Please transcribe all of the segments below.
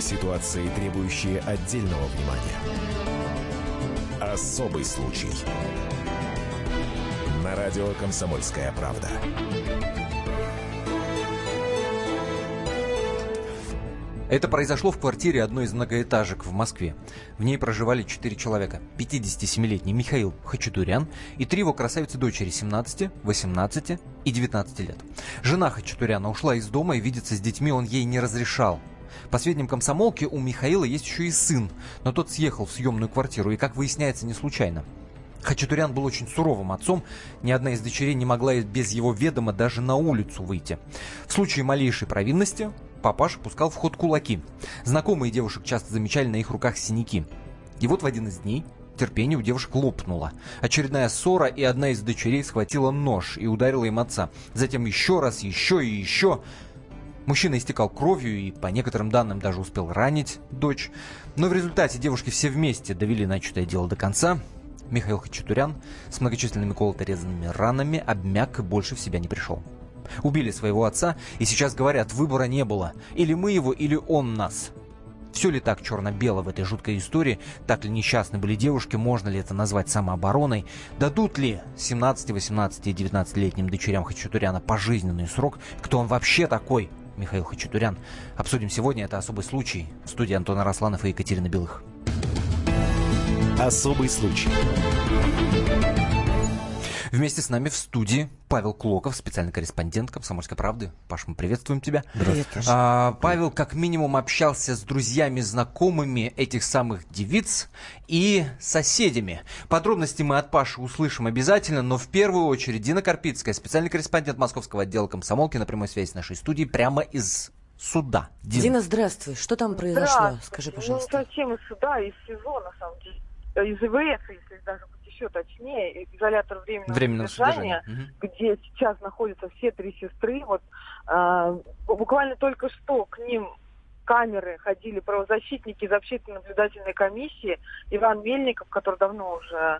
Ситуации, требующие отдельного внимания. Особый случай. На радио «Комсомольская правда». Это произошло в квартире одной из многоэтажек в Москве. В ней проживали четыре человека. 57-летний Михаил Хачатурян и три его красавицы-дочери 17, 18 и 19 лет. Жена Хачатуряна ушла из дома и видеться с детьми он ей не разрешал. По сведениям комсомолки, у Михаила есть еще и сын, но тот съехал в съемную квартиру и, как выясняется, не случайно. Хачатурян был очень суровым отцом, ни одна из дочерей не могла без его ведома даже на улицу выйти. В случае малейшей провинности папаша пускал в ход кулаки. Знакомые девушек часто замечали на их руках синяки. И вот в один из дней терпение у девушек лопнуло. Очередная ссора, и одна из дочерей схватила нож и ударила им отца. Затем еще раз, еще и еще. Мужчина истекал кровью и, по некоторым данным, даже успел ранить дочь. Но в результате девушки все вместе довели начатое дело до конца. Михаил Хачатурян с многочисленными колото-резанными ранами обмяк и больше в себя не пришел. Убили своего отца, и сейчас говорят, выбора не было. Или мы его, или он нас. Все ли так черно-бело в этой жуткой истории? Так ли несчастны были девушки? Можно ли это назвать самообороной? Дадут ли 17, 18 и 19-летним дочерям Хачатуряна пожизненный срок? Кто он вообще такой? Михаил Хачатурян. Обсудим сегодня. Это особый случай. В студии Антона Росланов и Екатерина Белых. Особый случай. Вместе с нами в студии Павел Клоков, специальный корреспондент «Комсомольской правды». Паш, мы приветствуем тебя. Здравствуйте. А, Павел как минимум общался с друзьями, знакомыми этих самых девиц и соседями. Подробности мы от Паши услышим обязательно, но в первую очередь Дина Карпицкая, специальный корреспондент московского отдела комсомолки на прямой связи с нашей студией прямо из суда. Дина, Дина здравствуй. Что там произошло? Скажи, пожалуйста. Ну, совсем из суда, из СИЗО, на самом деле. Из ИВС, если даже еще точнее, изолятор временного, временного содержания, содержания. где сейчас находятся все три сестры. Вот э, буквально только что к ним камеры ходили правозащитники из общественно-наблюдательной комиссии. Иван Мельников, который давно уже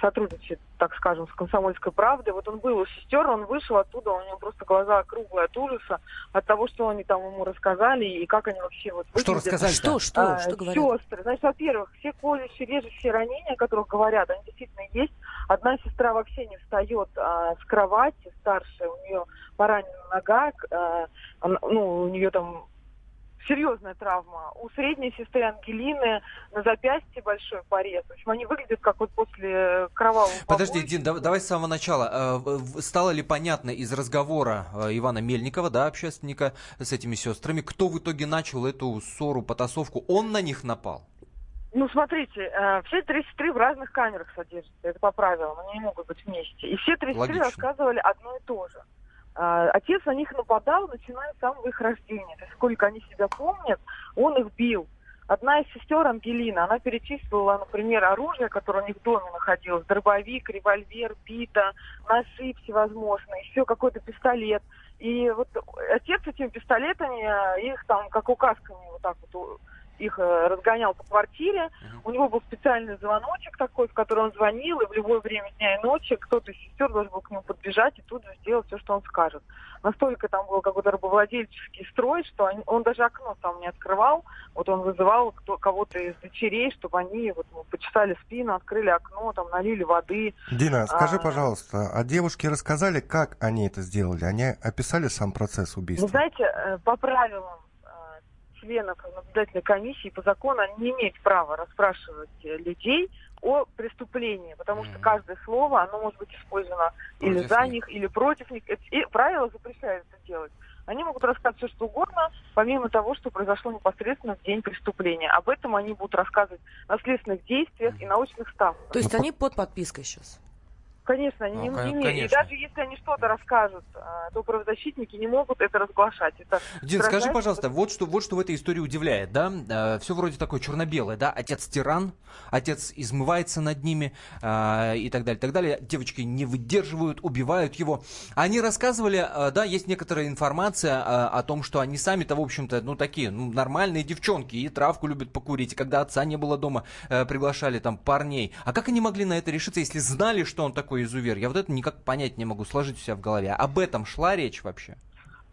сотрудничает, так скажем, с «Комсомольской правдой». Вот он был у сестер, он вышел оттуда, у него просто глаза круглые от ужаса, от того, что они там ему рассказали и как они вообще вот выглядят. Что рассказали? Что, что, а, что говорят? Сестры. Значит, во-первых, все колющие, режущие ранения, о которых говорят, они действительно есть. Одна сестра вообще не встает а, с кровати, старшая, у нее поранена нога, а, она, ну, у нее там серьезная травма. У средней сестры Ангелины на запястье большой порез. В общем, они выглядят как вот после кровавого Подожди, Дин, давай, давай с самого начала. Э, стало ли понятно из разговора э, Ивана Мельникова, да, общественника с этими сестрами, кто в итоге начал эту ссору, потасовку? Он на них напал? Ну, смотрите, э, все три сестры в разных камерах содержатся, это по правилам, они не могут быть вместе. И все три сестры рассказывали одно и то же. А, отец на них нападал, начиная с самого их рождения. То есть сколько они себя помнят, он их бил. Одна из сестер, Ангелина, она перечислила, например, оружие, которое у них в доме находилось. Дробовик, револьвер, бита, ножи всевозможные, еще какой-то пистолет. И вот отец этими пистолетами, их там как указками вот так вот их э, разгонял по квартире. Uh-huh. У него был специальный звоночек такой, в который он звонил, и в любое время дня и ночи кто-то из сестер должен был к нему подбежать и тут же сделать все, что он скажет. Настолько там был какой-то рабовладельческий строй, что они, он даже окно сам не открывал. Вот он вызывал кто, кого-то из дочерей, чтобы они вот, ну, почесали спину, открыли окно, там налили воды. Дина, скажи, а, пожалуйста, а девушки рассказали, как они это сделали? Они описали сам процесс убийства? Вы знаете, э, по правилам членов наблюдательной комиссии по закону они не имеют права расспрашивать людей о преступлении, потому что каждое слово, оно может быть использовано против или за них. них, или против них. И правила запрещают это делать. Они могут рассказать все, что угодно, помимо того, что произошло непосредственно в день преступления. Об этом они будут рассказывать на следственных действиях и научных ставках. То есть они под подпиской сейчас? Конечно, они ну, не, не, И даже если они что-то расскажут, а, то правозащитники не могут это разглашать. Это Дин, скажи, пожалуйста, вот что, вот что в этой истории удивляет, да? А, Все вроде такое черно-белое, да? Отец тиран, отец измывается над ними а, и так далее, так далее. Девочки не выдерживают, убивают его. Они рассказывали, да, есть некоторая информация о том, что они сами-то, в общем-то, ну, такие, ну, нормальные девчонки, и травку любят покурить, и когда отца не было дома, э, приглашали там парней. А как они могли на это решиться, если знали, что он такой такой изувер? Я вот это никак понять не могу, сложить у себя в голове. Об этом шла речь вообще?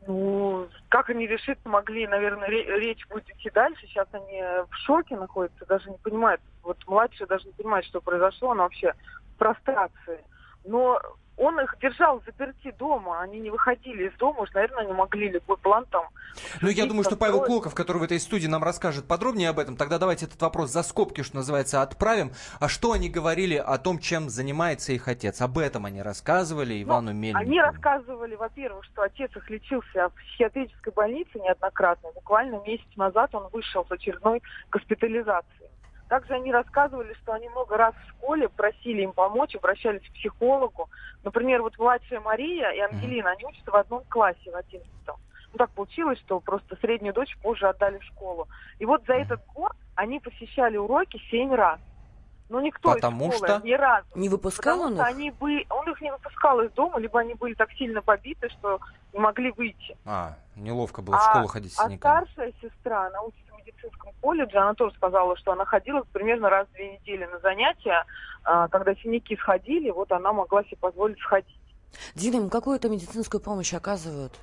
Ну, как они решить могли, наверное, речь будет идти дальше. Сейчас они в шоке находятся, даже не понимают. Вот младшая даже не понимает, что произошло, она вообще в прострации. Но он их держал заперти дома, они не выходили из дома, уж, наверное, они могли любой план там... Ну, я думаю, что Павел Клоков, который в этой студии нам расскажет подробнее об этом, тогда давайте этот вопрос за скобки, что называется, отправим. А что они говорили о том, чем занимается их отец? Об этом они рассказывали Ивану ну, Мельникову? Они рассказывали, во-первых, что отец их лечился в психиатрической больнице неоднократно. Буквально месяц назад он вышел с очередной госпитализации. Также они рассказывали, что они много раз в школе просили им помочь, обращались к психологу. Например, вот младшая Мария и Ангелина, они учатся в одном классе, в 11 ну, так получилось, что просто среднюю дочь позже отдали в школу. И вот за этот год они посещали уроки семь раз. Но никто Потому из школы что... ни разу. Не выпускал он их? Они бы... Он их не выпускал из дома, либо они были так сильно побиты, что не могли выйти. А, неловко было а, в школу ходить с А старшая сестра, она учится медицинском колледже, она тоже сказала, что она ходила примерно раз в две недели на занятия. А, когда синяки сходили, вот она могла себе позволить сходить. Дина, им какую-то медицинскую помощь оказывают?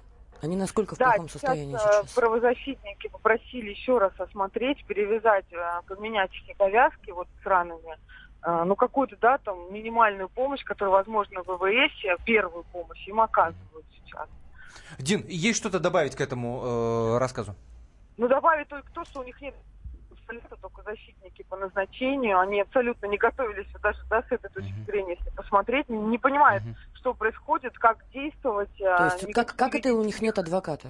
Они насколько в да, плохом состоянии сейчас? сейчас? правозащитники попросили еще раз осмотреть, перевязать, а, поменять эти повязки вот с ранами. А, ну, какую-то, да, там, минимальную помощь, которая, возможно, в ВВС, первую помощь им оказывают сейчас. Дин, есть что-то добавить к этому э, рассказу? Ну, добавить только то, что у них нет абсолютно только защитники по назначению. Они абсолютно не готовились даже да, с этой точки uh-huh. зрения, если посмотреть, не, не понимают, uh-huh. что происходит, как действовать. То есть как, как это у них нет адвоката?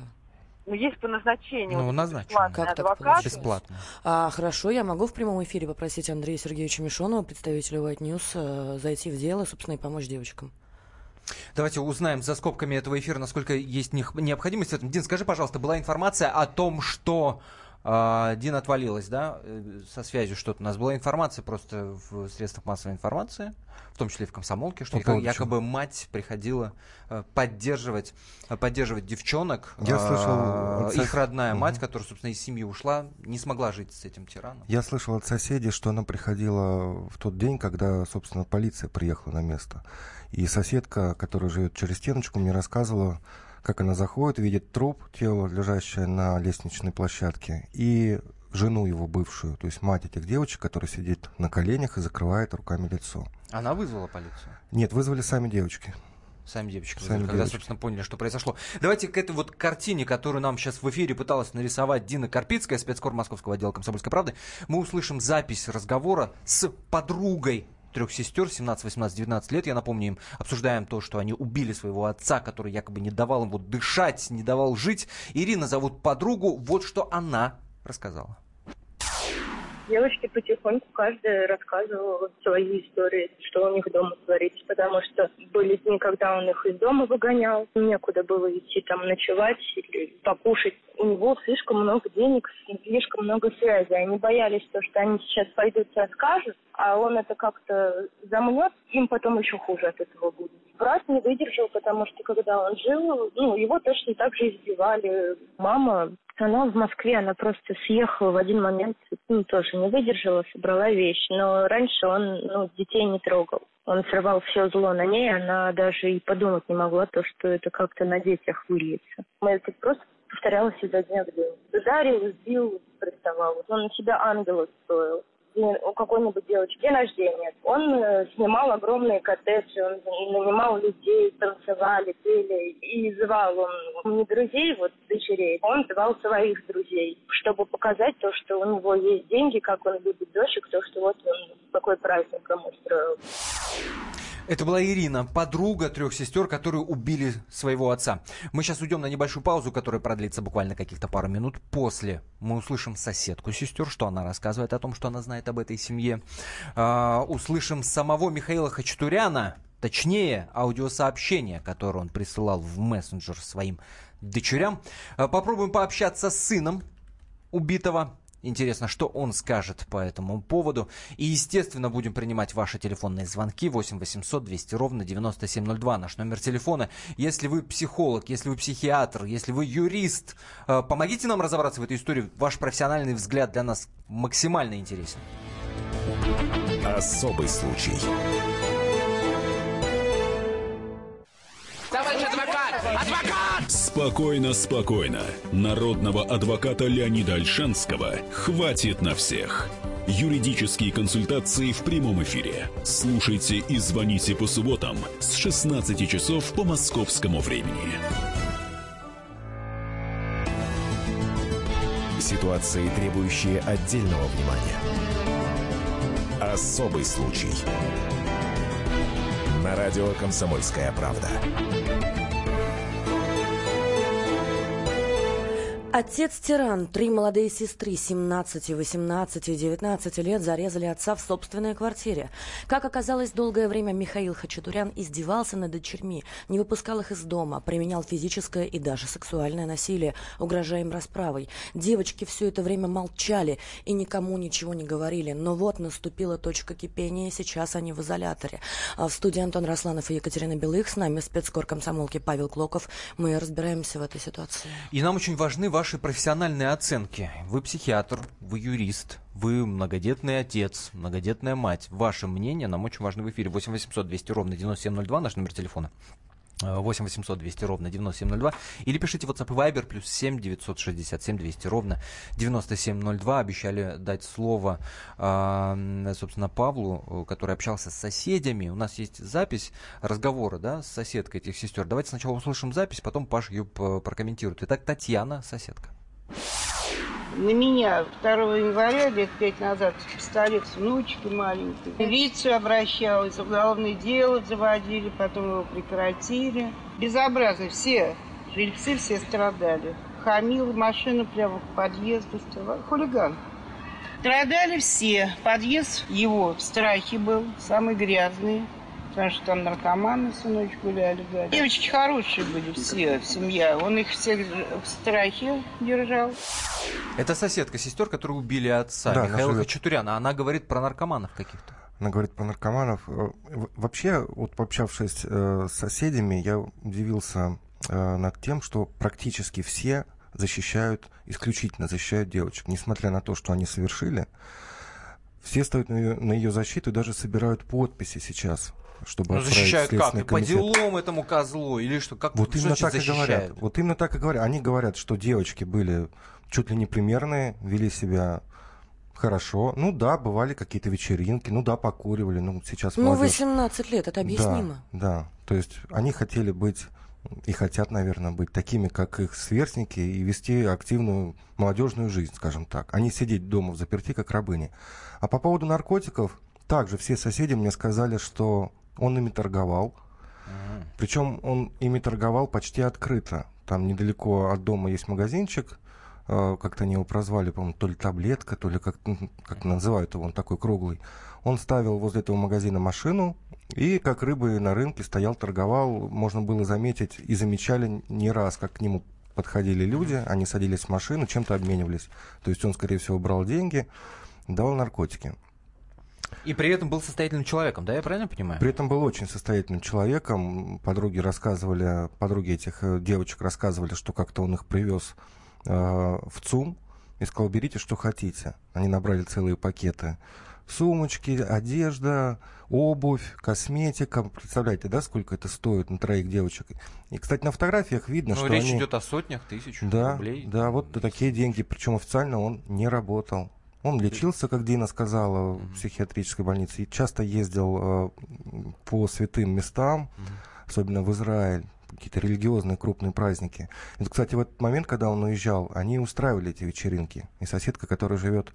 Ну, есть по назначению. Ну, назначено. Как адвокат. так Бесплатно. А, хорошо, я могу в прямом эфире попросить Андрея Сергеевича Мишонова, представителя White News, э, зайти в дело, собственно, и помочь девочкам. Давайте узнаем за скобками этого эфира, насколько есть необходимость в этом. Дин, скажи, пожалуйста, была информация о том, что э, Дин отвалилась, да, э, со связью что-то. У нас была информация просто в средствах массовой информации, в том числе и в комсомолке, что По якобы мать приходила э, поддерживать, э, поддерживать девчонок. Я слышал... Э, их родная угу. мать, которая, собственно, из семьи ушла, не смогла жить с этим тираном. Я слышал от соседей, что она приходила в тот день, когда, собственно, полиция приехала на место. И соседка, которая живет через стеночку, мне рассказывала, как она заходит, видит труп, тело, лежащее на лестничной площадке, и жену его бывшую, то есть мать этих девочек, которая сидит на коленях и закрывает руками лицо. Она вызвала полицию? Нет, вызвали сами девочки. Сами девочки, Сами когда, девочки. собственно, поняли, что произошло. Давайте к этой вот картине, которую нам сейчас в эфире пыталась нарисовать Дина Карпицкая, спецкор Московского отдела «Комсомольской правды», мы услышим запись разговора с подругой трех сестер, 17, 18, 19 лет, я напомню им, обсуждаем то, что они убили своего отца, который якобы не давал им вот дышать, не давал жить. Ирина зовут подругу, вот что она рассказала. Девочки потихоньку каждая рассказывала свои истории, что у них дома творится, потому что были дни, когда он их из дома выгонял, некуда было идти там ночевать или покушать. У него слишком много денег, слишком много связей. Они боялись, то, что они сейчас пойдут и скажут, а он это как-то замнет, им потом еще хуже от этого будет. Брат не выдержал, потому что когда он жил, ну, его точно так же избивали. Мама она в Москве, она просто съехала в один момент, ну, тоже не выдержала, собрала вещи. Но раньше он, ну, детей не трогал. Он срывал все зло на ней, она даже и подумать не могла, то, что это как-то на детях выльется. Мы это просто повторялось изо дня в день. Ударил, избил, приставал. Он на себя ангела строил у какой-нибудь девочки день рождения. Он э, снимал огромные коттеджи, он нанимал людей, танцевали, пели. И звал он не друзей, вот дочерей, он звал своих друзей, чтобы показать то, что у него есть деньги, как он любит дочек, то, что вот он такой праздник ему устроил. Это была Ирина, подруга трех сестер, которые убили своего отца. Мы сейчас уйдем на небольшую паузу, которая продлится буквально каких-то пару минут. После мы услышим соседку сестер, что она рассказывает о том, что она знает об этой семье. Uh, услышим самого Михаила Хачатуряна, точнее, аудиосообщение, которое он присылал в мессенджер своим дочерям. Uh, попробуем пообщаться с сыном убитого Интересно, что он скажет по этому поводу. И, естественно, будем принимать ваши телефонные звонки 8 800 200 ровно 9702. Наш номер телефона. Если вы психолог, если вы психиатр, если вы юрист, э, помогите нам разобраться в этой истории. Ваш профессиональный взгляд для нас максимально интересен. Особый случай. Адвокат! Спокойно, спокойно. Народного адвоката Леонида Альшанского хватит на всех. Юридические консультации в прямом эфире. Слушайте и звоните по субботам с 16 часов по московскому времени. Ситуации, требующие отдельного внимания. Особый случай. На радио «Комсомольская правда». Отец-тиран. Три молодые сестры 17, 18 и 19 лет зарезали отца в собственной квартире. Как оказалось, долгое время Михаил Хачатурян издевался над дочерьми, не выпускал их из дома, применял физическое и даже сексуальное насилие, угрожая им расправой. Девочки все это время молчали и никому ничего не говорили. Но вот наступила точка кипения, и сейчас они в изоляторе. А в студии Антон Росланов и Екатерина Белых. С нами спецкор комсомолки Павел Клоков. Мы разбираемся в этой ситуации. И нам очень важны ваши ваши профессиональные оценки. Вы психиатр, вы юрист, вы многодетный отец, многодетная мать. Ваше мнение нам очень важно в эфире. 8 800 200 ровно 9702, наш номер телефона. 8 800 200 ровно 9702 или пишите WhatsApp и Viber плюс 7 967 200 ровно 9702 обещали дать слово собственно Павлу который общался с соседями. У нас есть запись разговора да, с соседкой этих сестер. Давайте сначала услышим запись потом Паша ее прокомментирует. Итак Татьяна соседка на меня 2 января, лет пять назад, пистолет с внучкой маленькой. Милицию обращалась, уголовное дело заводили, потом его прекратили. Безобразно, все жильцы все страдали. Хамил машину прямо к подъезду, хулиган. Страдали все. Подъезд его в страхе был, самый грязный. Потому что там наркоманы всю ночь гуляли. Да. Девочки хорошие были все, семья. Он их всех в страхе держал. Это соседка сестер, которые убили отца да, Михаила Хачатуряна. Она говорит про наркоманов каких-то. Она говорит про наркоманов. Э, вообще, вот пообщавшись э, с соседями, я удивился э, над тем, что практически все защищают, исключительно защищают девочек. Несмотря на то, что они совершили, все стоят на ее, на ее защиту и даже собирают подписи сейчас чтобы ну, защищают как? И по делам этому козлу? Или что? Как, вот именно так защищают? и говорят. Вот именно так и говорят. Они говорят, что девочки были чуть ли не примерные, вели себя хорошо. Ну да, бывали какие-то вечеринки, ну да, покуривали. Ну, сейчас Ну, молодежь... 18 лет, это объяснимо. Да, да. То есть они хотели быть и хотят, наверное, быть такими, как их сверстники, и вести активную молодежную жизнь, скажем так, а не сидеть дома в заперти, как рабыни. А по поводу наркотиков, также все соседи мне сказали, что он ими торговал. Mm-hmm. Причем он ими торговал почти открыто. Там недалеко от дома есть магазинчик, э, как-то они его прозвали, по-моему, то ли таблетка, то ли как, как называют его, он такой круглый. Он ставил возле этого магазина машину и, как рыбы на рынке, стоял, торговал. Можно было заметить и замечали не раз, как к нему подходили люди, они садились в машину, чем-то обменивались. То есть он, скорее всего, брал деньги, давал наркотики. И при этом был состоятельным человеком, да, я правильно понимаю? При этом был очень состоятельным человеком. Подруги рассказывали, подруги этих э, девочек рассказывали, что как-то он их привез э, в ЦУМ и сказал, берите, что хотите. Они набрали целые пакеты. Сумочки, одежда, обувь, косметика. Представляете, да, сколько это стоит на троих девочек? И, кстати, на фотографиях видно, Но что речь они... идет о сотнях тысяч да, рублей. Да, вот такие деньги. Причем официально он не работал. Он лечился, как Дина сказала, в психиатрической больнице. И часто ездил э, по святым местам, особенно в Израиль, какие-то религиозные крупные праздники. И, кстати, в этот момент, когда он уезжал, они устраивали эти вечеринки. И соседка, которая живет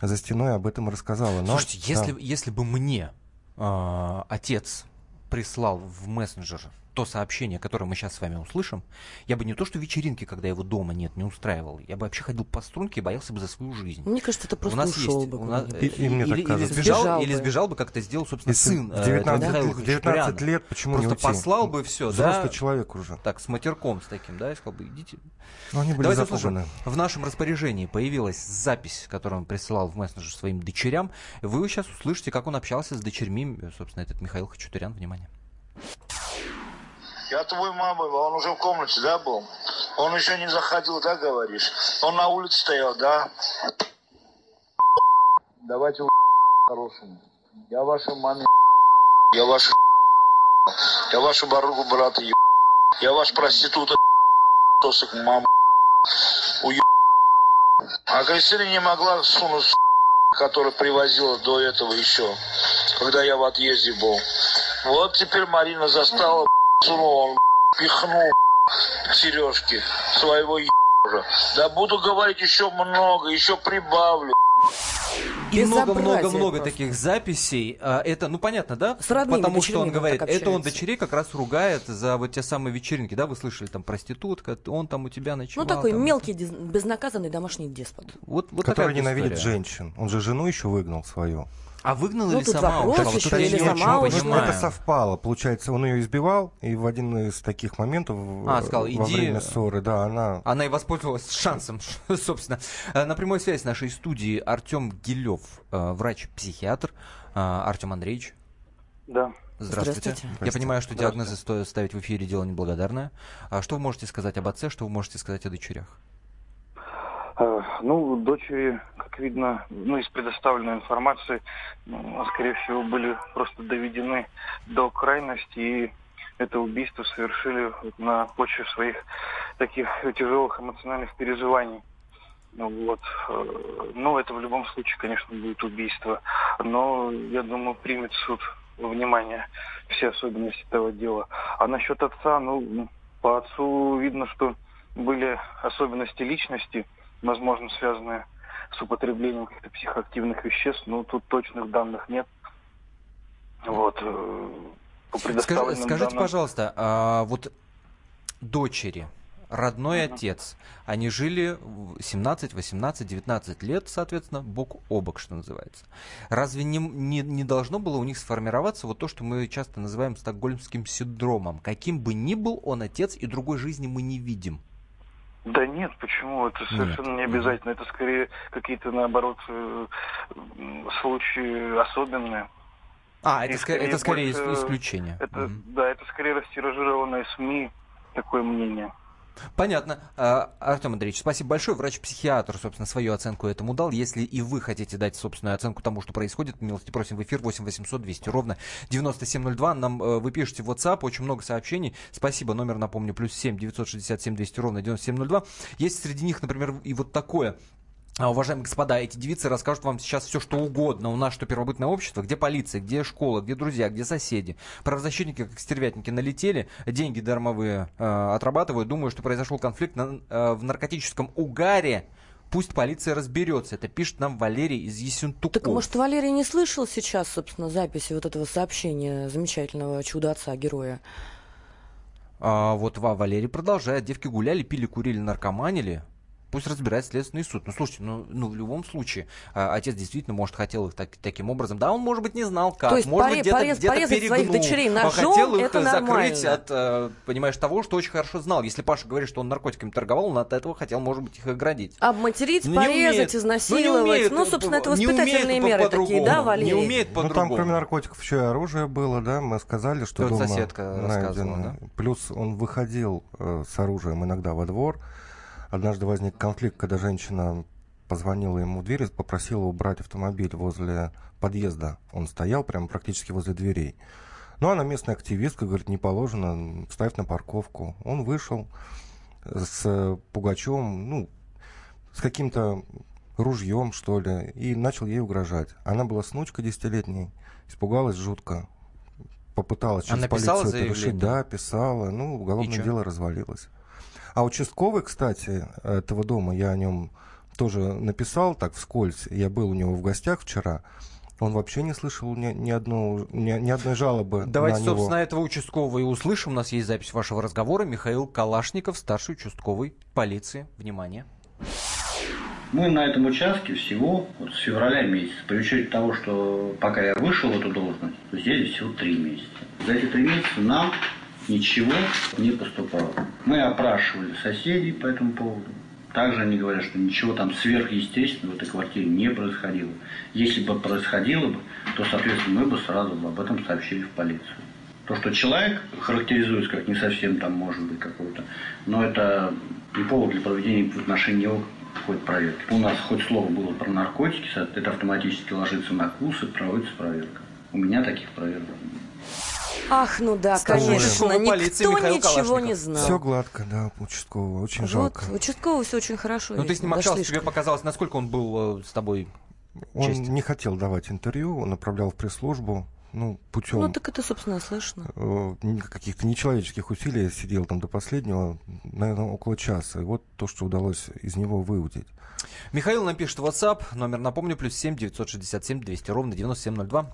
за стеной, об этом рассказала. Но, Слушайте, да. если, если бы мне э, отец прислал в мессенджер то сообщение, которое мы сейчас с вами услышим, я бы не то, что вечеринки, когда его дома нет, не устраивал, я бы вообще ходил по струнке и боялся бы за свою жизнь. Мне кажется, это просто у нас ушел есть, бы. У нас, и, и мне или, так или, сбежал, сбежал или сбежал бы, как это сделал, собственно, Если сын. В 19, э, да? 19 лет почему Просто не уйти? послал бы все, Взрослый да? человек уже. Так, с матерком с таким, да, и сказал бы, идите. Но они были Давайте запуганы. В нашем распоряжении появилась запись, которую он присылал в мессенджер своим дочерям. Вы сейчас услышите, как он общался с дочерьми, собственно, этот Михаил Хачатурян. Внимание. Я твой мама, он уже в комнате, да, был? Он еще не заходил, да, говоришь? Он на улице стоял, да? Давайте хорошему. Я вашей маме я вашу я вашу баругу брата Я ваш проститут, сосок, мама. Уеб... А Кристина не могла сунуть, который привозила до этого еще, когда я в отъезде был. Вот теперь Марина застала, он пихнул сережки своего ебра. Да буду говорить еще много, еще прибавлю. И много-много-много таких записей. А, это, ну понятно, да? С родными Потому что он говорит, это он дочерей как раз ругает за вот те самые вечеринки, да? Вы слышали, там проститутка, он там у тебя ночевал. Ну такой там, мелкий, безнаказанный домашний деспот. Вот, вот Который ненавидит история. женщин. Он же жену еще выгнал свою. А выгнал ну, или сама? Вопрос, вот, вот, или сама уже. Это совпало. Получается, он ее избивал, и в один из таких моментов а, сказал, во иди... время ссоры, да, она... Она и воспользовалась шансом, собственно. Э, на прямой связи с нашей студии Артем Гилев, э, врач-психиатр. Э, Артем Андреевич. Да. Здравствуйте. Здравствуйте. Я понимаю, что диагнозы стоит ставить в эфире дело неблагодарное. А что вы можете сказать об отце, что вы можете сказать о дочерях? Ну, дочери, как видно, ну, из предоставленной информации, ну, скорее всего, были просто доведены до крайности и это убийство совершили на почве своих таких тяжелых эмоциональных переживаний. Ну, вот. Э, ну, это в любом случае, конечно, будет убийство. Но, я думаю, примет суд во внимание все особенности этого дела. А насчет отца, ну, по отцу видно, что были особенности личности – возможно, связанные с употреблением каких-то психоактивных веществ, но тут точных данных нет. Вот. Э, по Скажи, скажите, данным... пожалуйста, а вот дочери, родной uh-huh. отец, они жили 17, 18, 19 лет, соответственно, бок о бок, что называется. Разве не, не, не должно было у них сформироваться вот то, что мы часто называем стокгольмским синдромом? Каким бы ни был он отец, и другой жизни мы не видим. Да нет, почему? Это совершенно нет. не обязательно. Это скорее какие-то, наоборот, э, случаи особенные. А, это, скорее, это скорее больше, исключение. Это, угу. Да, это скорее растиражированное СМИ такое мнение. Понятно. А, Артем Андреевич, спасибо большое. Врач-психиатр, собственно, свою оценку этому дал. Если и вы хотите дать собственную оценку тому, что происходит, милости просим в эфир 8 800 200 ровно 9702. Нам э, вы пишете в WhatsApp, очень много сообщений. Спасибо. Номер, напомню, плюс 7 967 200 ровно 9702. Есть среди них, например, и вот такое Уважаемые господа, эти девицы расскажут вам сейчас все, что угодно. У нас что первобытное общество, где полиция, где школа, где друзья, где соседи. Правозащитники, как стервятники, налетели, деньги дармовые э, отрабатывают. Думаю, что произошел конфликт на, э, в наркотическом угаре. Пусть полиция разберется. Это пишет нам Валерий из Ессентуков. Так, может, Валерий не слышал сейчас, собственно, записи вот этого сообщения замечательного чудо-отца, героя? А, вот Валерий продолжает. Девки гуляли, пили, курили, наркоманили. Пусть разбирает Следственный суд. Ну, слушайте, ну, ну в любом случае, а, отец действительно, может, хотел их так, таким образом. Да, он, может быть, не знал, как. То есть может быть, где-то, порез, где-то порезать перегнул, своих дочерей ножом, хотел их это закрыть от, э, понимаешь, того, что очень хорошо знал. Если Паша говорит, что он наркотиками торговал, он от этого хотел, может быть, их оградить. Обматерить, ну, порезать, умеет, изнасиловать. Ну, умеет, ну, собственно, это воспитательные меры такие, да, Валерий? Не умеет по-другому. Ну, там, кроме наркотиков, еще и оружие было, да, мы сказали, что дома соседка рассказывала, да? Плюс он выходил э, с оружием иногда во двор, Однажды возник конфликт, когда женщина позвонила ему в дверь и попросила убрать автомобиль возле подъезда. Он стоял прямо практически возле дверей. Ну, она местная активистка, говорит, не положено, ставь на парковку. Он вышел с Пугачем, ну, с каким-то ружьем, что ли, и начал ей угрожать. Она была с внучкой десятилетней, испугалась жутко, попыталась через Она полицию это решить. Да, писала, ну, уголовное дело развалилось. А участковый, кстати, этого дома, я о нем тоже написал так вскользь. Я был у него в гостях вчера. Он вообще не слышал ни, ни, одну, ни, ни одной жалобы Давайте, на собственно, него. этого участкового и услышим. У нас есть запись вашего разговора. Михаил Калашников, старший участковый полиции. Внимание. Мы на этом участке всего вот с февраля месяца, при учете того, что пока я вышел в эту должность, то здесь всего три месяца. За эти три месяца нам ничего не поступало. Мы опрашивали соседей по этому поводу. Также они говорят, что ничего там сверхъестественного в этой квартире не происходило. Если бы происходило бы, то, соответственно, мы бы сразу об этом сообщили в полицию. То, что человек характеризуется как не совсем там может быть какой-то, но это не повод для проведения в отношении него какой-то проверки. У нас хоть слово было про наркотики, это автоматически ложится на курс и проводится проверка. У меня таких проверок нет. Ах, ну да, конечно. Никто полиции Михаил ничего не знал. Все гладко, да, участкового. Очень вот, жалко. участковый все очень хорошо. Ну, ты с ним общался, тебе показалось, насколько он был э, с тобой Он не хотел давать интервью, он направлял в пресс-службу, ну, путем Ну, так это, собственно, слышно. э, каких-то нечеловеческих усилий сидел там до последнего, наверное, около часа. И вот то, что удалось из него выудить. Михаил нам пишет в WhatsApp, номер, напомню, плюс 7 967 200 ровно 9702.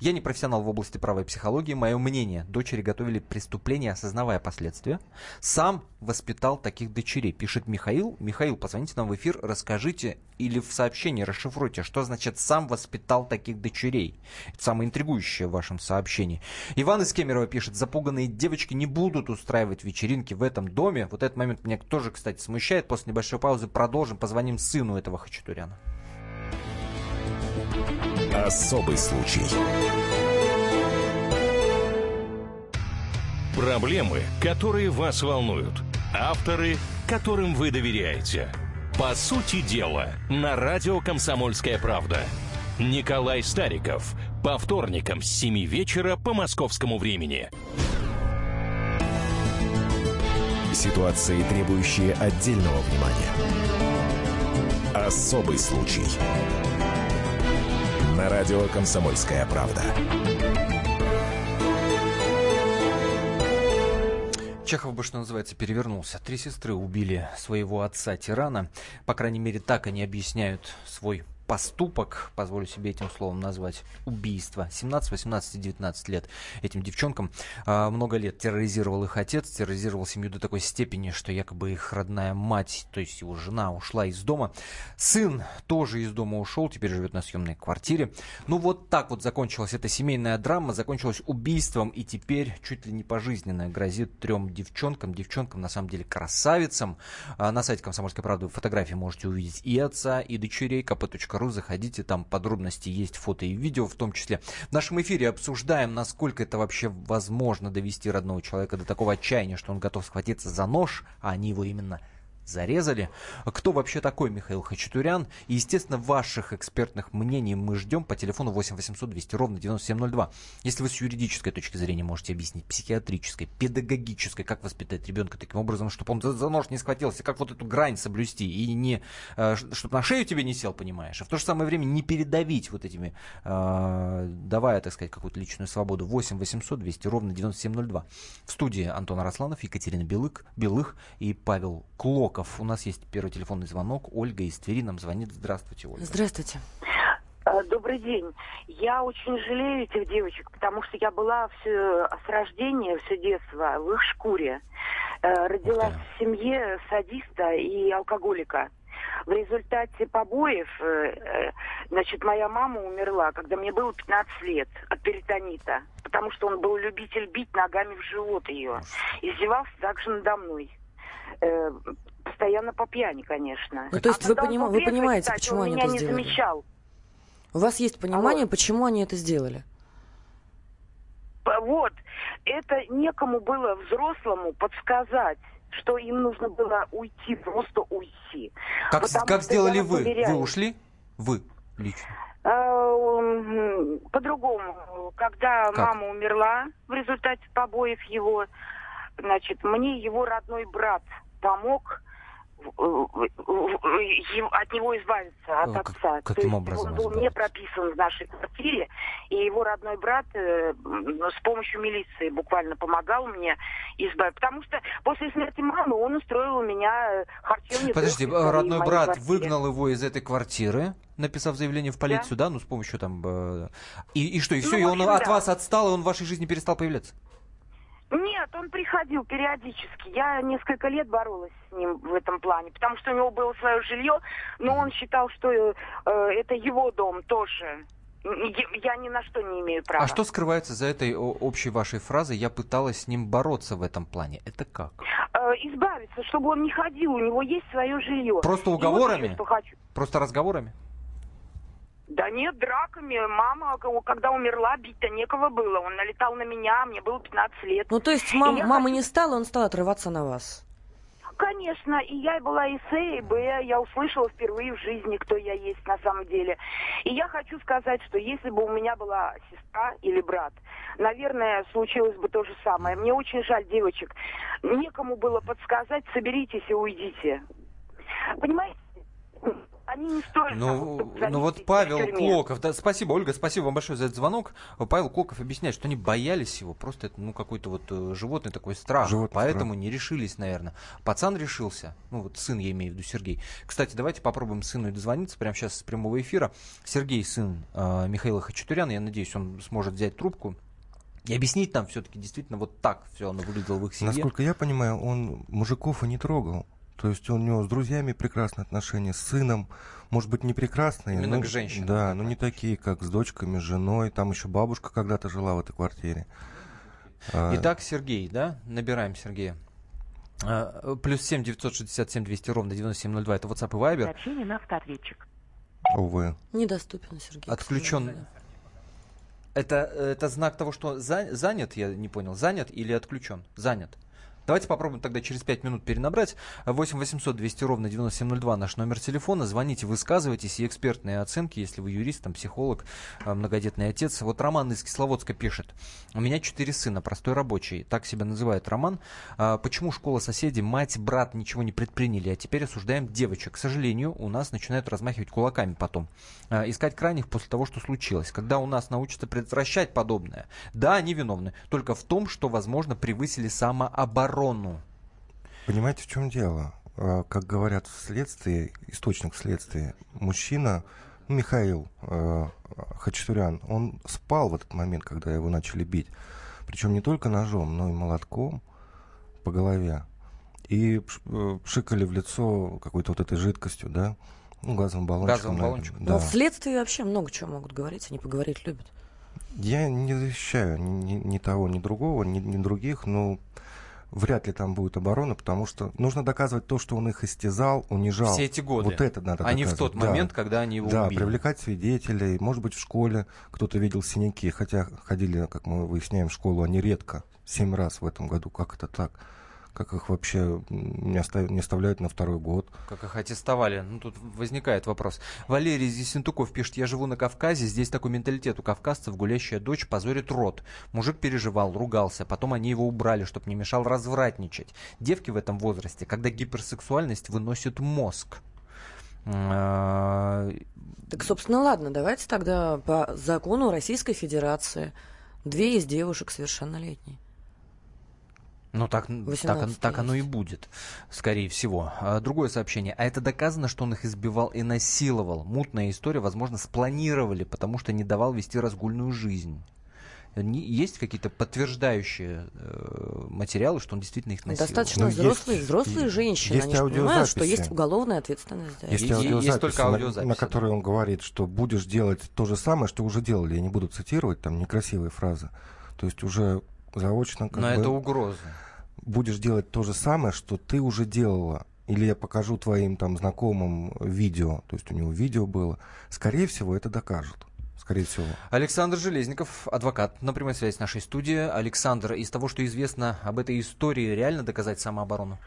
Я не профессионал в области права и психологии. Мое мнение, дочери готовили преступление, осознавая последствия. Сам воспитал таких дочерей, пишет Михаил. Михаил, позвоните нам в эфир, расскажите или в сообщении расшифруйте, что значит «сам воспитал таких дочерей». Это самое интригующее в вашем сообщении. Иван из Кемерово пишет, запуганные девочки не будут устраивать вечеринки в этом доме. Вот этот момент меня тоже, кстати, смущает. После небольшой паузы продолжим, позвоним сыну этого Хачатуряна. Особый случай. Проблемы, которые вас волнуют. Авторы, которым вы доверяете. По сути дела, на радио «Комсомольская правда». Николай Стариков. По вторникам с 7 вечера по московскому времени. Ситуации, требующие отдельного внимания. Особый случай. На радио «Комсомольская правда». Чехов бы, что называется, перевернулся. Три сестры убили своего отца-тирана. По крайней мере, так они объясняют свой поступок, позволю себе этим словом назвать, убийство. 17, 18 и 19 лет этим девчонкам. А, много лет терроризировал их отец, терроризировал семью до такой степени, что якобы их родная мать, то есть его жена, ушла из дома. Сын тоже из дома ушел, теперь живет на съемной квартире. Ну вот так вот закончилась эта семейная драма, закончилась убийством, и теперь чуть ли не пожизненно грозит трем девчонкам, девчонкам на самом деле красавицам. А, На сайте «Комсомольской правды» фотографии можете увидеть и отца, и дочерей, kp.ru, заходите, там подробности есть, фото и видео в том числе. В нашем эфире обсуждаем, насколько это вообще возможно довести родного человека до такого отчаяния, что он готов схватиться за нож, а они его именно зарезали. Кто вообще такой Михаил Хачатурян? И, естественно, ваших экспертных мнений мы ждем по телефону 8 800 200 ровно 9702. Если вы с юридической точки зрения можете объяснить, психиатрической, педагогической, как воспитать ребенка таким образом, чтобы он за, нож не схватился, как вот эту грань соблюсти и не, чтобы на шею тебе не сел, понимаешь, а в то же самое время не передавить вот этими, э, давая, так сказать, какую-то личную свободу. 8 800 200 ровно 9702. В студии Антон Арасланов, Екатерина Белык, Белых и Павел Клок. У нас есть первый телефонный звонок. Ольга из Твери нам звонит. Здравствуйте, Ольга. Здравствуйте. Э, Добрый день. Я очень жалею этих девочек, потому что я была все, с рождения, все детство в их шкуре. Э, Родилась в семье садиста и алкоголика. В результате побоев, э, э, значит, моя мама умерла, когда мне было 15 лет от перитонита, потому что он был любитель бить ногами в живот ее. Издевался также надо мной. Э, Постоянно по пьяни, конечно. Ну, то есть А вы, поним- вы понимаете, кстати, почему он они меня это не сделали? замечал. У вас есть понимание, почему они это сделали? Вот, это некому было взрослому подсказать, что им нужно было уйти, просто уйти. Как, Потому как сделали вы? Вы ушли? Вы лично. А, По-другому, когда Как? мама умерла в результате побоев его, значит, мне его родной брат помог э, э, от него избавиться, от как- отца. каким То образом он был не прописан в нашей квартире, и его родной брат э, с помощью милиции буквально помогал мне избавиться. Потому что после смерти мамы он устроил у меня э, харчевню. Подожди, родной брат квартире. выгнал его из этой квартиры, написав заявление в полицию, да, ну с помощью там... И, и что, и Ну, все, в и он общем, от да. вас отстал, и он в вашей жизни перестал появляться? Нет, он приходил периодически. Я несколько лет боролась с ним в этом плане, потому что у него было свое жилье, но он считал, что э, это его дом тоже. Я- ни на что не имею права. А что скрывается за этой общей вашей фразой «я пыталась с ним бороться в этом плане»? Это как? Э, избавиться, чтобы он не ходил, у него есть свое жилье. Просто вот уговорами? еще что хочу. Просто разговорами? Да нет, драками. Мама, когда умерла, бить-то некого было. Он налетал на меня, мне было 15 лет. Ну, то есть мам- я мамы не стало, он стал отрываться на вас. Конечно, и я была и С, и Б, я услышала впервые в жизни, кто я есть на самом деле. И я хочу сказать, что если бы у меня была сестра или брат, наверное, случилось бы то же самое. Мне очень жаль девочек. Некому было подсказать, соберитесь и уйдите. Понимаете? Они не стоят. Ну, ну вот Павел Клоков, да, спасибо, Ольга, спасибо вам большое за этот звонок. Павел Клоков объясняет, что они боялись его, просто это, ну, какой-то вот э, животный такой страх, животный поэтому страх. не решились, наверное. Пацан решился, ну, вот сын, я имею в виду, Сергей. Кстати, давайте попробуем сыну дозвониться прямо сейчас с прямого эфира. Сергей, сын э, Михаила Хачатуряна, я надеюсь, он сможет взять трубку. И объяснить нам все-таки действительно вот так все оно выглядело в их семье. Насколько я понимаю, он мужиков и не трогал. То есть у него с друзьями прекрасные отношения, с сыном, может быть, не прекрасные. Именно но, к женщинам. Да, но не такие, как с дочками, с женой. Там еще бабушка когда-то жила в этой квартире. А, Итак, Сергей, да? Набираем Сергея. А, плюс семь девятьсот шестьдесят семь двести ровно девяносто семь ноль два. Это WhatsApp и Viber. Сообщение на автоответчик. Увы. Недоступен, Сергей. Отключен. Это, это знак того, что за, занят, я не понял, занят или отключен? Занят. Давайте попробуем тогда через 5 минут перенабрать. 8 800 200 ровно 9702 наш номер телефона. Звоните, высказывайтесь и экспертные оценки, если вы юрист, там, психолог, э, многодетный отец. Вот Роман из Кисловодска пишет. У меня четыре сына, простой рабочий. Так себя называет Роман. А, почему школа соседей, мать, брат ничего не предприняли, а теперь осуждаем девочек? К сожалению, у нас начинают размахивать кулаками потом. А, искать крайних после того, что случилось. Когда у нас научатся предотвращать подобное. Да, они виновны. Только в том, что, возможно, превысили самооборону оборону. Понимаете, в чем дело? А, как говорят в следствии, источник следствия, мужчина, ну, Михаил э, Хачатурян, он спал в этот момент, когда его начали бить. Причем не только ножом, но и молотком по голове. И э, пшикали в лицо какой-то вот этой жидкостью, да? Ну, газовым баллончиком. Газовым баллончиком. Да. Но вследствие вообще много чего могут говорить, они поговорить любят. Я не защищаю ни, ни того, ни другого, ни, ни других, но вряд ли там будет оборона, потому что нужно доказывать то, что он их истязал, унижал. Все эти годы. Вот это надо А не в тот да. момент, когда они его да, убили. привлекать свидетелей. Может быть, в школе кто-то видел синяки, хотя ходили, как мы выясняем, в школу они редко. Семь раз в этом году. Как это так? Как их вообще не, остав... не оставляют на второй год. Как их аттестовали? Ну, тут возникает вопрос. Валерий Зисентуков пишет, я живу на Кавказе, здесь такой менталитет у кавказцев, гулящая дочь позорит рот. Мужик переживал, ругался, потом они его убрали, чтобы не мешал развратничать. Девки в этом возрасте, когда гиперсексуальность выносит мозг. А, так, собственно, ладно, давайте тогда по закону Российской Федерации две из девушек совершеннолетние. Ну, так, так, так оно и будет, скорее всего. А, другое сообщение. А это доказано, что он их избивал и насиловал. Мутная история, возможно, спланировали, потому что не давал вести разгульную жизнь. Есть какие-то подтверждающие э, материалы, что он действительно их насиловал? Достаточно ну, взрослые, есть, взрослые женщины. Есть они понимают, что есть уголовная ответственность. Да. Есть, есть, аудиозаписи, есть только аудиозаписи, на, на которой он говорит, что будешь делать то же самое, что уже делали. Я не буду цитировать там некрасивые фразы. То есть уже заочно... Как Но бы... это угроза будешь делать то же самое, что ты уже делала. Или я покажу твоим там знакомым видео, то есть у него видео было. Скорее всего, это докажут. Скорее всего. Александр Железников, адвокат, на прямой связи с нашей студией. Александр, из того, что известно об этой истории, реально доказать самооборону?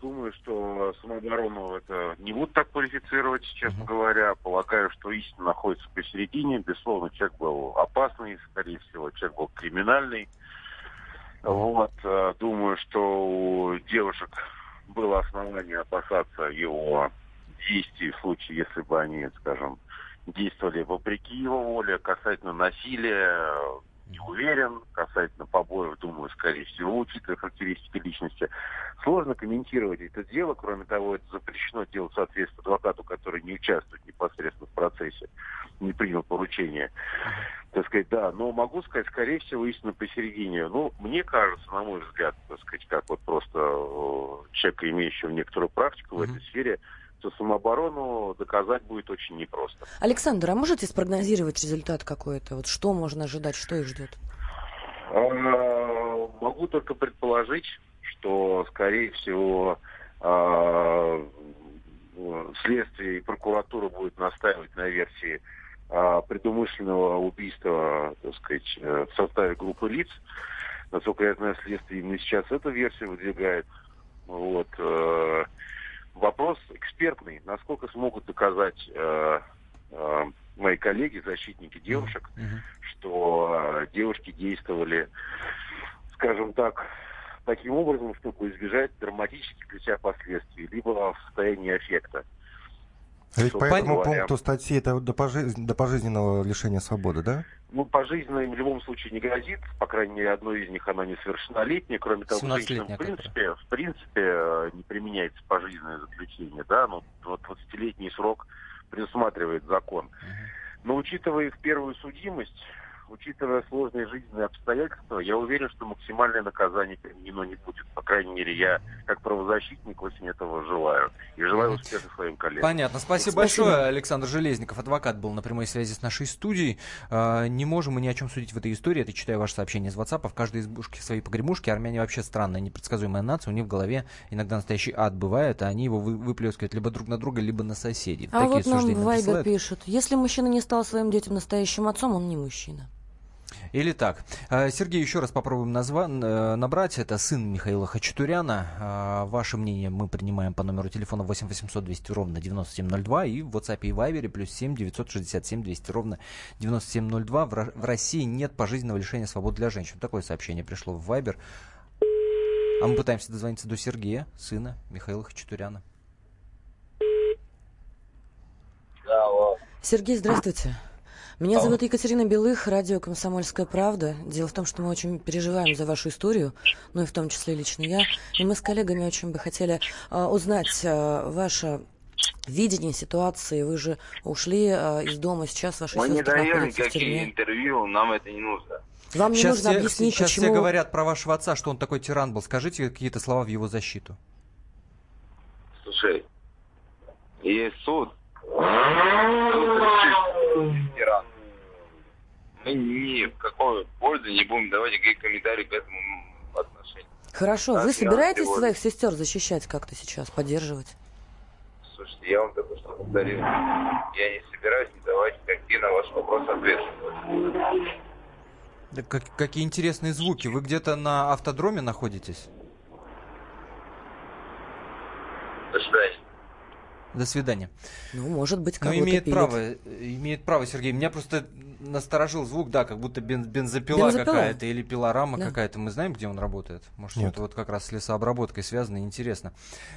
Думаю, что самооборону это не будут так квалифицировать, честно говоря. Полагаю, что истина находится посередине. Безусловно, человек был опасный, скорее всего, человек был криминальный. Вот, э, думаю, что у девушек было основание опасаться его действий в случае, если бы они, скажем, действовали вопреки его воле. Касательно насилия, не уверен. Касательно побоев, думаю, скорее всего, учитывая характеристики личности. Сложно комментировать это дело. Кроме того, это запрещено делать соответственно адвокату, который не участвует непосредственно в процессе, не принял поручение. Так сказать, да. Но могу сказать, скорее всего, истина посередине. Ну, мне кажется, на мой взгляд, так сказать, как вот просто э, человека, имеющего некоторую практику mm-hmm. в этой сфере, что самооборону доказать будет очень непросто. Александр, а можете спрогнозировать результат какой-то? Вот что можно ожидать, что их ждет? А, могу только предположить, что, скорее всего, а, следствие и прокуратура будет настаивать на версии а, предумышленного убийства, так сказать, в составе группы лиц. Насколько я знаю, следствие именно сейчас эту версию выдвигает. Вот. Э, вопрос экспертный. Насколько смогут доказать э, э, мои коллеги, защитники девушек, mm-hmm. что девушки действовали, скажем так, таким образом, чтобы избежать драматических для себя последствий, либо в состоянии аффекта. А ведь по этому говоря, пункту статьи это до, пожиз... до пожизненного лишения свободы, да? Ну, пожизненно им в любом случае не грозит. По крайней мере, одной из них она несовершеннолетняя. Кроме того, женщинам в принципе, в принципе э, не применяется пожизненное заключение. Да? Ну, вот 20-летний срок предусматривает закон. Но учитывая их первую судимость, учитывая сложные жизненные обстоятельства, я уверен, что максимальное наказание применено не будет. По крайней мере, я как правозащитник очень этого желаю. И желаю успеха своим коллегам. Понятно. Спасибо, Спасибо. большое. Александр Железников, адвокат, был на прямой связи с нашей студией. А, не можем мы ни о чем судить в этой истории. Это читаю ваше сообщение из WhatsApp. В каждой избушке свои погремушки. Армяне вообще странная, непредсказуемая нация. У них в голове иногда настоящий ад бывает, а они его выплескивают либо друг на друга, либо на соседей. А Такие вот нам Вайбер пишет. Если мужчина не стал своим детям настоящим отцом, он не мужчина. Или так. А, Сергей, еще раз попробуем назва- э, набрать. Это сын Михаила Хачатуряна. А, ваше мнение мы принимаем по номеру телефона 8 800 200 ровно 9702 и в WhatsApp и Viber плюс 7 967 200 ровно 9702. В России нет пожизненного лишения свободы для женщин. Такое сообщение пришло в Viber. А мы пытаемся дозвониться до Сергея, сына Михаила Хачатуряна. Сергей, здравствуйте. Меня зовут Екатерина Белых, радио «Комсомольская правда». Дело в том, что мы очень переживаем за вашу историю, ну и в том числе лично я. И мы с коллегами очень бы хотели э, узнать э, ваше видение ситуации. Вы же ушли э, из дома, сейчас ваши Мы не даем никакие интервью, нам это не нужно. Вам не сейчас нужно все, объяснить, сейчас почему... все говорят про вашего отца, что он такой тиран был. Скажите какие-то слова в его защиту. Слушай, есть суд, тиран. Мы ни в какой пользу не будем давать никаких комментариев к этому отношению. Хорошо, вы собираетесь своих сестер защищать как-то сейчас, поддерживать? Слушайте, я вам только что повторил. Я не собираюсь не давать какие на ваш вопрос ответы. Да как, какие интересные звуки. Вы где-то на автодроме находитесь? До свидания. До свидания. Ну, может быть, кого-то Ну, имеет пилит. право, имеет право, Сергей. Меня просто насторожил звук, да, как будто бен, бензопила, бензопила. какая-то или пилорама да. какая-то. Мы знаем, где он работает? Может, Нет. это вот как раз с лесообработкой связано. Интересно.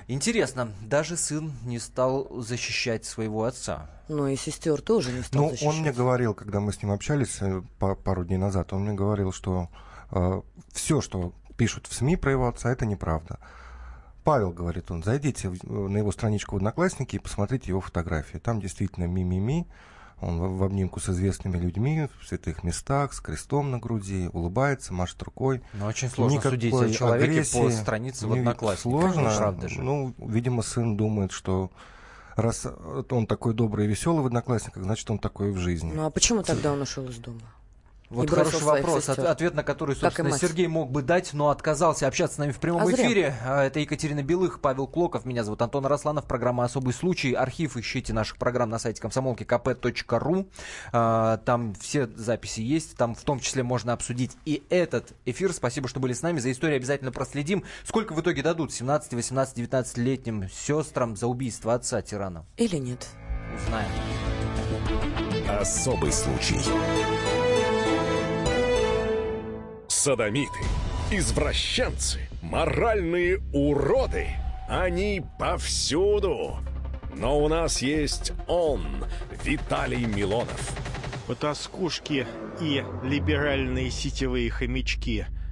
Интересно, даже сын не стал защищать своего отца. Ну и сестер тоже не стал ну, защищать. он мне говорил, когда мы с ним общались э, по, пару дней назад, он мне говорил, что э, все, что пишут в СМИ про его отца, это неправда. Павел, говорит он, зайдите на его страничку в Одноклассники и посмотрите его фотографии. Там действительно ми-ми-ми. Он в, обнимку с известными людьми, в святых местах, с крестом на груди, улыбается, машет рукой. Но очень сложно Никакой судить о человеке агрессии, по странице в Одноклассниках. Сложно. Ну, видимо, сын думает, что раз он такой добрый и веселый в Одноклассниках, значит, он такой в жизни. Ну, а почему тогда он ушел из дома? Вот хороший вопрос, от, ответ на который, собственно, Сергей мог бы дать, но отказался общаться с нами в прямом а эфире. Зря. Это Екатерина Белых, Павел Клоков, меня зовут Антон Росланов, программа «Особый случай». Архив ищите наших программ на сайте комсомолки kp.ru. А, там все записи есть, там в том числе можно обсудить и этот эфир. Спасибо, что были с нами. За историю обязательно проследим. Сколько в итоге дадут 17, 18, 19-летним сестрам за убийство отца тирана? Или нет? Узнаем. Особый случай. Садомиты, извращенцы, моральные уроды. Они повсюду. Но у нас есть он, Виталий Милонов. Потаскушки и либеральные сетевые хомячки.